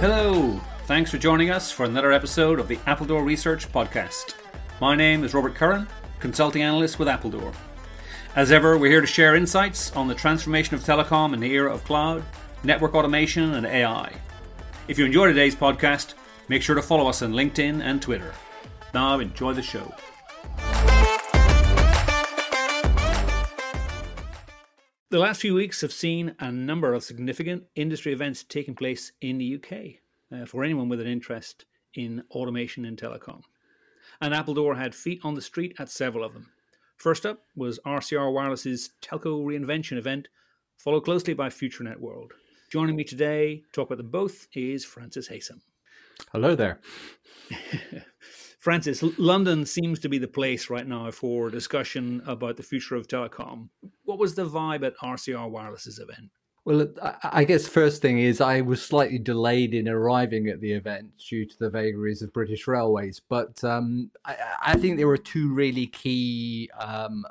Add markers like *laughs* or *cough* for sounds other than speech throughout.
Hello, thanks for joining us for another episode of the Appledore Research Podcast. My name is Robert Curran, consulting analyst with Appledore. As ever, we're here to share insights on the transformation of telecom in the era of cloud, network automation, and AI. If you enjoy today's podcast, make sure to follow us on LinkedIn and Twitter. Now, enjoy the show. The last few weeks have seen a number of significant industry events taking place in the UK uh, for anyone with an interest in automation in telecom. And Appledore had feet on the street at several of them. First up was RCR Wireless's Telco Reinvention event, followed closely by FutureNet World. Joining me today to talk about them both is Francis Haysom. Hello there. *laughs* Francis, London seems to be the place right now for discussion about the future of telecom. What was the vibe at RCR Wireless's event? Well, I guess first thing is I was slightly delayed in arriving at the event due to the vagaries of British Railways, but um, I, I, think there were two really key um,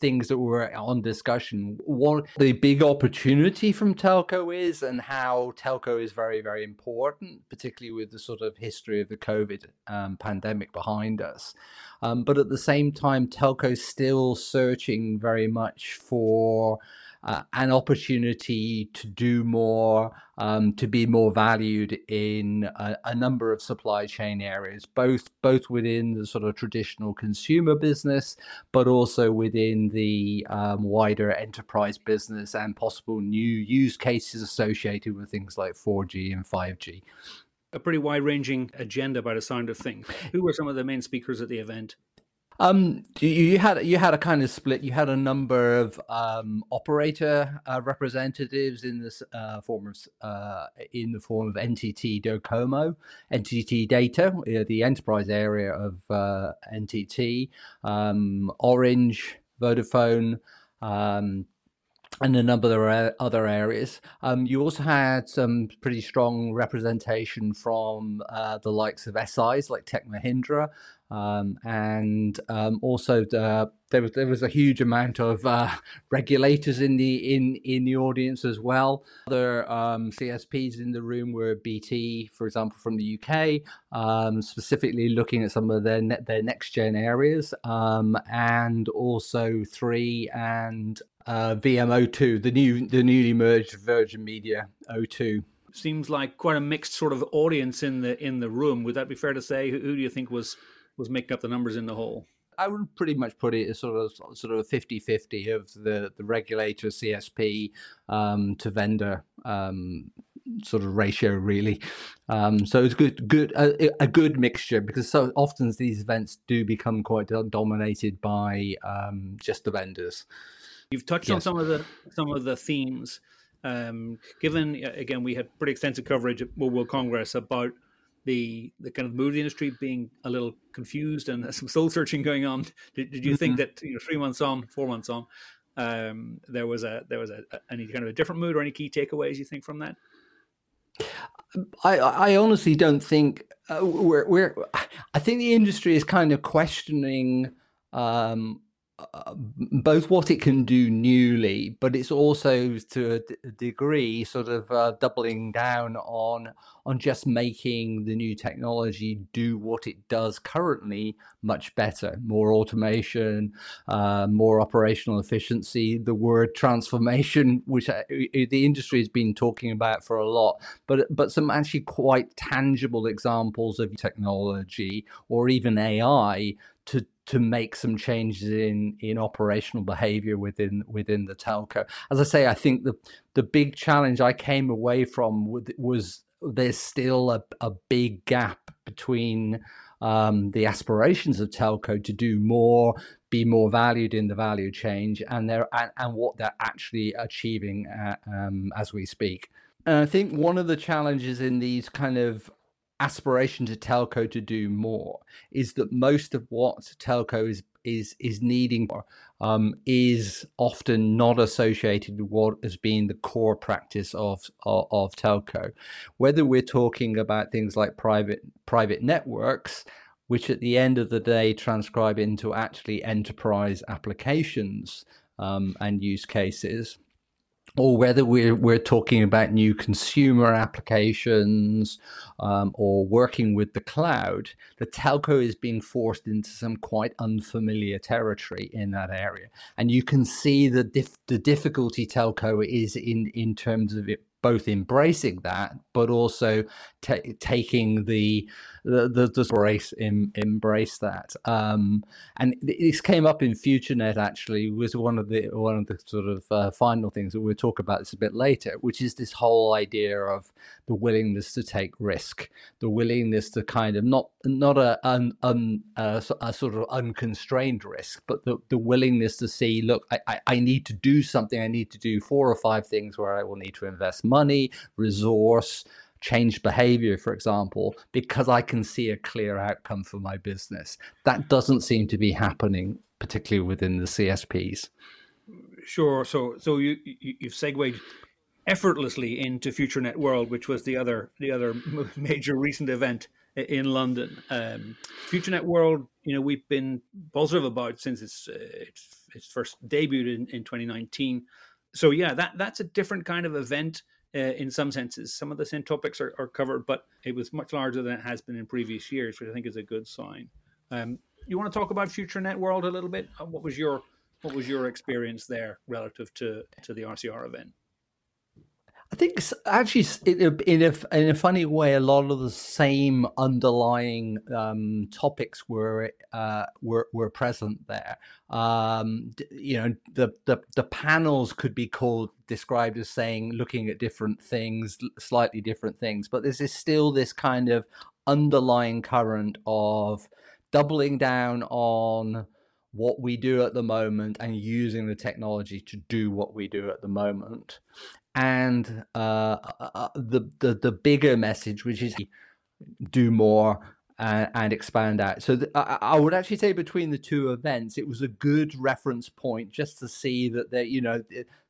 things that were on discussion. One, the big opportunity from telco is, and how telco is very, very important, particularly with the sort of history of the COVID um, pandemic behind us. Um, but at the same time, telco is still searching very much for uh, an opportunity to do more, um, to be more valued in a, a, number of supply chain areas, both both within the sort of traditional consumer business, but also within the um, wider enterprise business and possible new use cases associated with things like 4G and 5G. A pretty wide ranging agenda by the sound of things. Who were some of the main speakers at the event? Um, you, you, had you had a kind of split. You had a number of um, operator uh, representatives in this uh, form of uh, in the form of NTT Docomo, NTT Data, the enterprise area of uh, NTT, um, Orange, Vodafone. Um, and a number of other areas. Um, you also had some pretty strong representation from uh, the likes of SIs like Tech Mahindra, um, and um, also the, there was there was a huge amount of uh, *laughs* regulators in the in in the audience as well. Other um, CSPs in the room were BT, for example, from the UK, um, specifically looking at some of their ne- their next gen areas, um, and also Three and uh, VMO2, the new the newly merged Virgin Media O2 seems like quite a mixed sort of audience in the in the room. Would that be fair to say? Who, who do you think was was making up the numbers in the whole? I would pretty much put it as sort of sort of 50-50 of the the regulator CSP um, to vendor um, sort of ratio really. Um, so it's good good a, a, good mixture because so often these events do become quite dominated by um, just the vendors. You've touched yes. on some of the some of the themes. Um, given again, we had pretty extensive coverage at Mobile Congress about the the kind of movie industry being a little confused and *laughs* some soul searching going on. Did, did you mm-hmm. think that you know three months on, four months on, um, there was a there was a, a, any kind of a different mood or any key takeaways you think from that? I I honestly don't think uh, we're we're. I think the industry is kind of questioning um, uh, both what it can do newly, but it's also to a, degree sort of uh, doubling down on on just making the new technology do what it does currently much better. More automation, uh, more operational efficiency. The word transformation, *laughs* which uh, the industry has been talking about for a lot, but but some actually quite tangible examples of technology or even AI to to make some changes in in operational behavior within within the telco. As I say, I think the the big challenge I came away from was there's still a, a big gap between um, the aspirations of telco to do more, be more valued in the value change, and their and, and what they're actually achieving uh, um, as we speak. And I think one of the challenges in these kind of aspiration to telco to do more is that most of what telco is is is needing um, is often not associated with what has been the core practice of, of, of telco. Whether we're talking about things like private private networks, which at the end of the day transcribe into actually enterprise applications um, and use cases, or whether we're we're talking about new consumer applications um, or working with the cloud, the telco is being forced into some quite unfamiliar territory in that area, and you can see the dif- the difficulty telco is in in terms of it both embracing that, but also t- taking the the the, the embrace em, embrace that. Um, and this came up in FutureNet actually was one of the one of the sort of uh, final things that we'll talk about this a bit later, which is this whole idea of the willingness to take risk, the willingness to kind of not not a un, un, a, a sort of unconstrained risk, but the, the willingness to see, look, I, I, I need to do something. I need to do four or five things where I will need to invest money, resource, change behavior, for example, because I can see a clear outcome for my business. That doesn't seem to be happening, particularly within the CSPs. Sure. So, so you, you have segued effortlessly into FutureNet World, which was the other the other *laughs* major recent event in London. Um, FutureNet World, you know, we've been positive about since its uh, its, its first debuted in, in 2019. So yeah, that that's a different kind of event uh, in some senses. Some of the same topics are, are, covered, but it was much larger than it has been in previous years, which I think is a good sign. Um, you want to talk about Future Net World a little bit? Uh, what was your what was your experience there relative to to the RCR event? I think actually, in a, in a, funny way, a lot of the same underlying um, topics were uh, were were present there. Um, you know, the, the the panels could be called described as saying looking at different things, slightly different things, but this is still this kind of underlying current of doubling down on what we do at the moment and using the technology to do what we do at the moment and uh, uh, uh, the, the the bigger message, which is do more and, and expand out. So I, I, would actually say between the two events, it was a good reference point just to see that they, you know,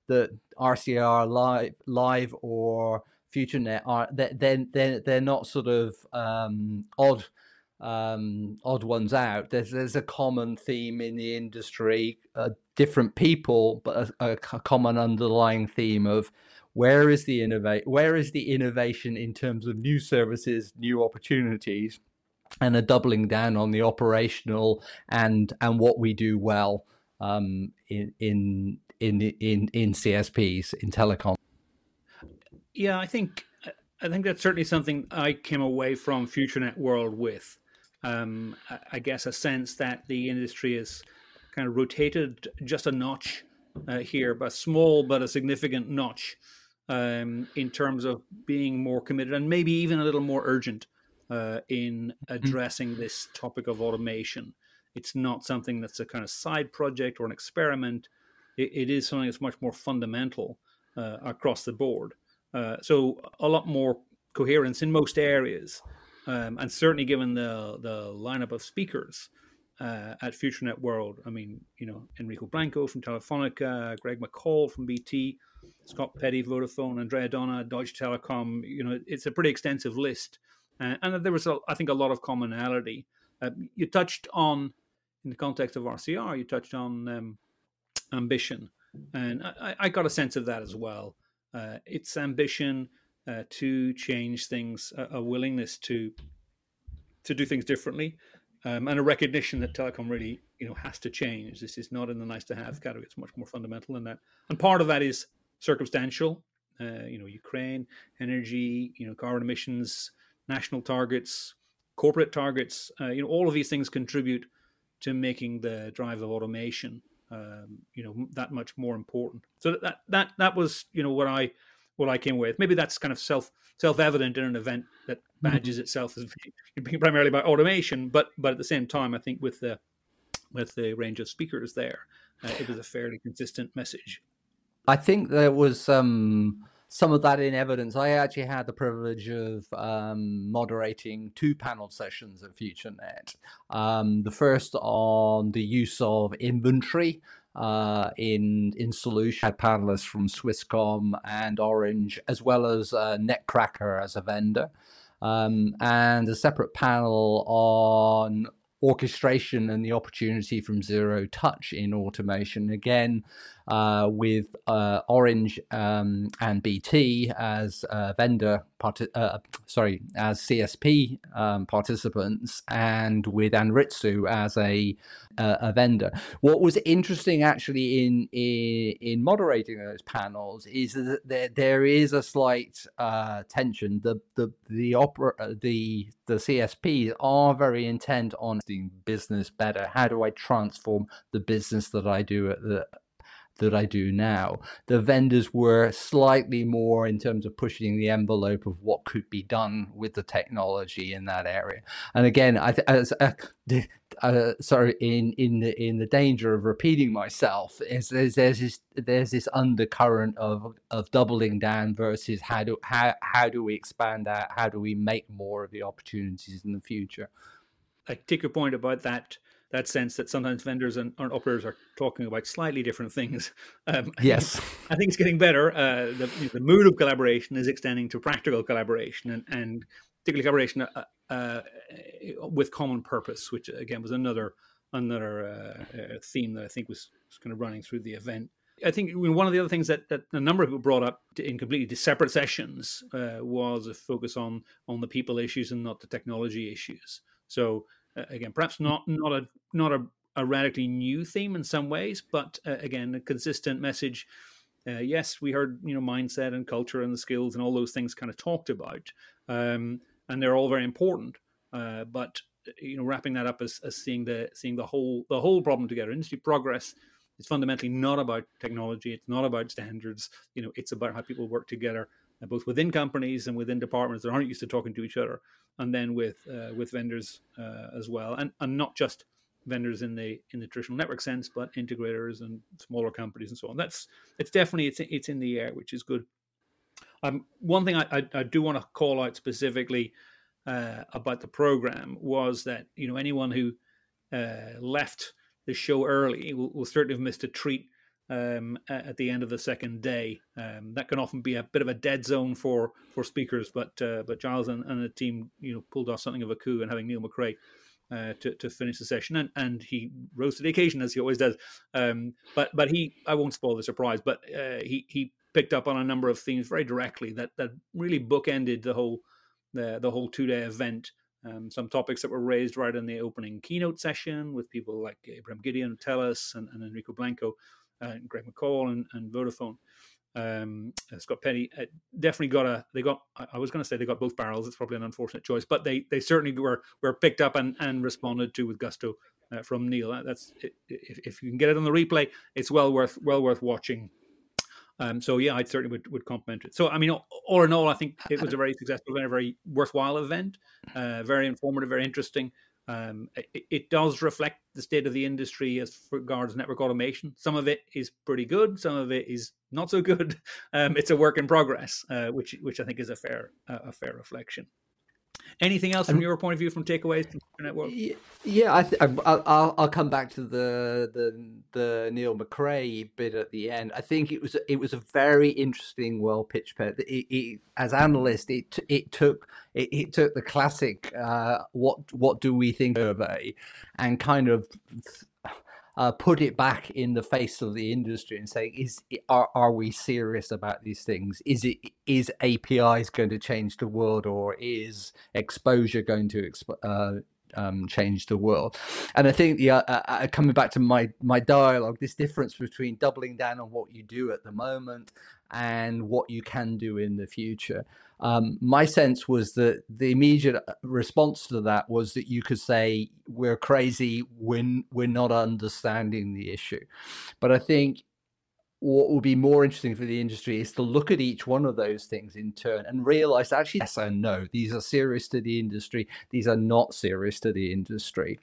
the, RCR live, live or FutureNet are they're they're they're not sort of um, odd um, odd ones out. There's there's a common theme in the industry, uh, different people, but a, a, common underlying theme of where is the innovate where is the innovation in terms of new services new opportunities and a doubling down on the operational and and what we do well um, in in in in in CSPs in telecom. Yeah, I think I think that's certainly something I came away from FutureNet World with. Um, I guess a sense that the industry is kind of rotated just a notch uh, here, but small but a significant notch um, in terms of being more committed and maybe even a little more urgent uh, in mm-hmm. addressing mm-hmm. this topic of automation. It's not something that's a kind of side project or an experiment. it, it is something that's much more fundamental uh, across the board. Uh, so a lot more coherence in most areas, um, and certainly given the the lineup of speakers uh, at FutureNet World. I mean, you know, Enrique Blanco from Telefonica, Greg McCall from BT, Scott Petty, Vodafone, Andrea Dona, Deutsche Telekom. You know, it's a pretty extensive list, uh, and there was, a, I think, a lot of commonality. Uh, you touched on, in the context of RCR, you touched on um, ambition, and I, I, got a sense of that as well. Uh, it's ambition uh, to change things, a, a, willingness to to do things differently, um, and a recognition that telecom really, you know, has to change. This is not in the nice to have category; it's much more fundamental than that. And part of that is circumstantial. Uh, you know, Ukraine, energy, you know, carbon emissions, national targets, corporate targets. Uh, you know, all of these things contribute to making the drive of automation, um, you know, that much more important. So that that that was, you know, what I what I came with. Maybe that's kind of self self evident in an event that *laughs* badges mm-hmm. itself as *laughs* being primarily about automation, but but at the same time, I think with the with the range of speakers there, uh, it was a fairly consistent message. I think there was um, some of that in evidence. I actually had the privilege of um, moderating two panel sessions at FutureNet. Um, the first on the use of inventory uh, in in solution. Had panelists from Swisscom and Orange, as well as uh, Netcracker as a vendor, um, and a separate panel on orchestration and the opportunity from zero touch in automation. Again, uh, with uh, Orange um, and BT as vendor, part- uh, sorry, as CSP um, participants, and with Anritsu as a a vendor. What was interesting actually in in, in moderating those panels is that there, there is a slight uh, tension. The the the opera the the CSPs are very intent on doing business better. How do I transform the business that I do at the that I do now. The vendors were slightly more in terms of pushing the envelope of what could be done with the technology in that area. And again, I as uh, *laughs* uh, sorry, in in the in the danger of repeating myself, is there's there's this there's this undercurrent of of doubling down versus how do how how do we expand that How do we make more of the opportunities in the future? I take your point about that that sense that sometimes vendors and, and operators are talking about slightly different things. *laughs* Um, yes, I think it's getting better. Uh, the, the, mood of collaboration is extending to practical collaboration and, and particularly collaboration uh, uh, with common purpose, which again was another another uh, uh, theme that I think was, was kind of running through the event. I think one of the other things that, that a number of people brought up in completely separate sessions uh, was a focus on on the people issues and not the technology issues. So again, perhaps not not a not a, a, radically new theme in some ways, but uh, again, a consistent message. Uh, yes, we heard you know mindset and culture and the skills and all those things kind of talked about, um, and they're all very important. Uh, but you know, wrapping that up as, as seeing the seeing the whole the whole problem together, industry progress is fundamentally not about technology. It's not about standards. You know, it's about how people work together, both within companies and within departments that aren't used to talking to each other and then with uh, with vendors uh, as well, and and not just vendors in the in the traditional network sense, but integrators and smaller companies and so on. That's it's definitely it's it's in the air, which is good. Um, one thing I, I, I do want to call out specifically uh, about the program was that you know anyone who uh, left the show early will, will certainly have missed a treat um, at the end of the second day. Um, that can often be a bit of a dead zone for for speakers, but uh, but Giles and, and the team, you know, pulled off something of a coup and having Neil McRae uh, to to finish the session, and, and he rose to the occasion as he always does. Um, but but he, I won't spoil the surprise, but uh, he he picked up on a number of themes very directly that that really bookended the whole the the whole two day event. Um, some topics that were raised right in the opening keynote session with people like Ibrahim Gedeon, Telus, and, and Enrique Blanco uh, Greg McCall and, and Vodafone. Um, uh, Scott Petty uh, definitely got a. They got. I was going to say they got both barrels. It's probably an unfortunate choice, but they they certainly were were picked up and, and responded to with gusto uh, from Neil. That's if, if you can get it on the replay, it's well worth well worth watching. Um, so yeah, I certainly would, would compliment it. So I mean, all in all, I think it was a very successful, very very worthwhile event. Uh, very informative, very interesting. Um, it, it, does reflect the state of the industry as regards network automation. Some of it is pretty good, some of it is not so good. *laughs* Um, it's a work in progress, uh, which which I think is a fair uh, a fair reflection. Anything else from your point of view from takeaways from network? Yeah, I th- I'll, I'll come back to the the the Neil McRae bit at the end. I think it was it was a very interesting, well pitched bit. It, it, as analyst, it it took it, it took the classic uh, what what do we think survey and kind of uh, put it back in the face of the industry and say, is are, are we serious about these things? Is it is APIs going to change the world, or is exposure going to exp- uh, um, change the world? And I think the uh, uh, uh, coming back to my my dialogue, this difference between doubling down on what you do at the moment and what you can do in the future. Um, my sense was that the immediate uh, response to that was that you could say we're crazy when we're not understanding the issue. But I think what will be more interesting for the industry is to look at each one of those things in turn and realize actually yes and no these are serious to the industry these are not serious to the industry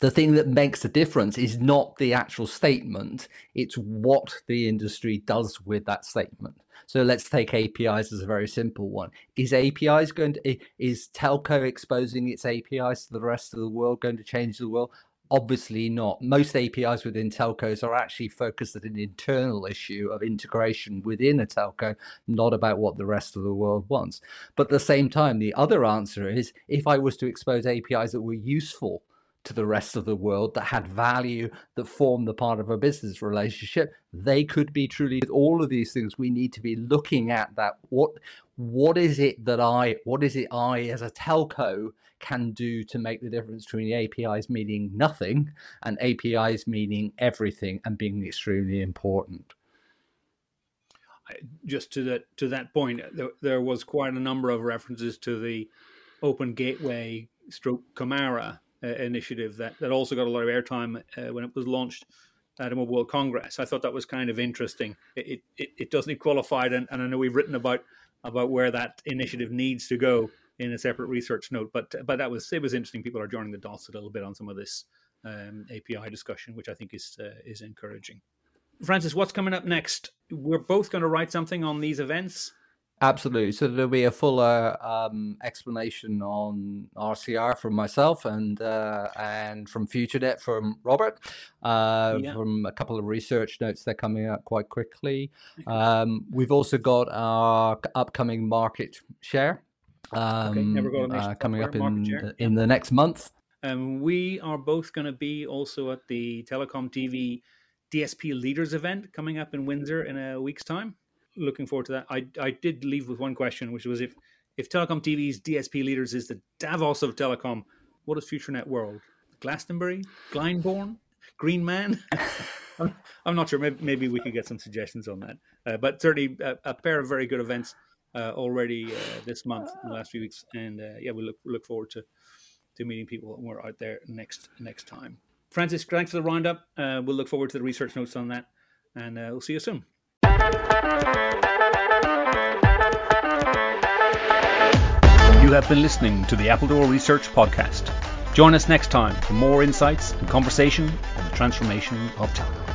the thing that makes the difference is not the actual statement it's what the industry does with that statement. So let's take apis as a very simple one. Is apis going to is telco exposing its apis to the rest of the world going to change the world? Obviously not. Most apis within telcos are actually focused at an internal issue of integration within a telco not about what the rest of the world wants. But at the same time the other answer is if i was to expose apis that were useful to the rest of the world that had value that formed the part of a business relationship they could be truly all of these things we need to be looking at that what what is it that i what is it i as a telco can do to make the difference between apis meaning nothing and apis meaning everything and being extremely important? Just to that to that point there, there was quite a number of references to the open gateway stroke CAMARA uh, initiative that, that also got a lot of airtime uh, when it was launched at a Mobile World Congress. I thought that was kind of interesting. It it, it doesn't qualify, and, and I know we've written about about where that initiative needs to go in a separate research note. But but that was it was interesting. People are joining the dots a little bit on some of this um, API discussion, which I think is uh, is encouraging. Francis, what's coming up next? We're both going to write something on these events. Absolutely. So there'll be a fuller um, explanation on RCR from myself and uh, and from FutureNet from Robert. Uh, yeah. From a couple of research notes, they're coming out quite quickly. Um, we've also got our upcoming market share um, okay. uh, coming up in in the next month. Um, we are both going to be also at the Telecom TV DSP Leaders event coming up in Windsor in a week's time looking forward to that. I I did leave with one question, which was if if Telecom TV's DSP leaders is the Davos of telecom, what is FutureNet World? Glastonbury, Glyndebourne, Green Man. *laughs* I'm, not sure. Maybe, maybe, we could get some suggestions on that. Uh, but certainly a, a, pair of very good events uh, already uh, this month, in the last few weeks, and uh, yeah, we look look forward to to meeting people when we're out there next next time. Francis, thanks for the roundup. Uh, we'll look forward to the research notes on that, and uh, we'll see you soon. You have been listening to the Appledore Research Podcast. Join us next time for more insights and conversation on the transformation of telecom.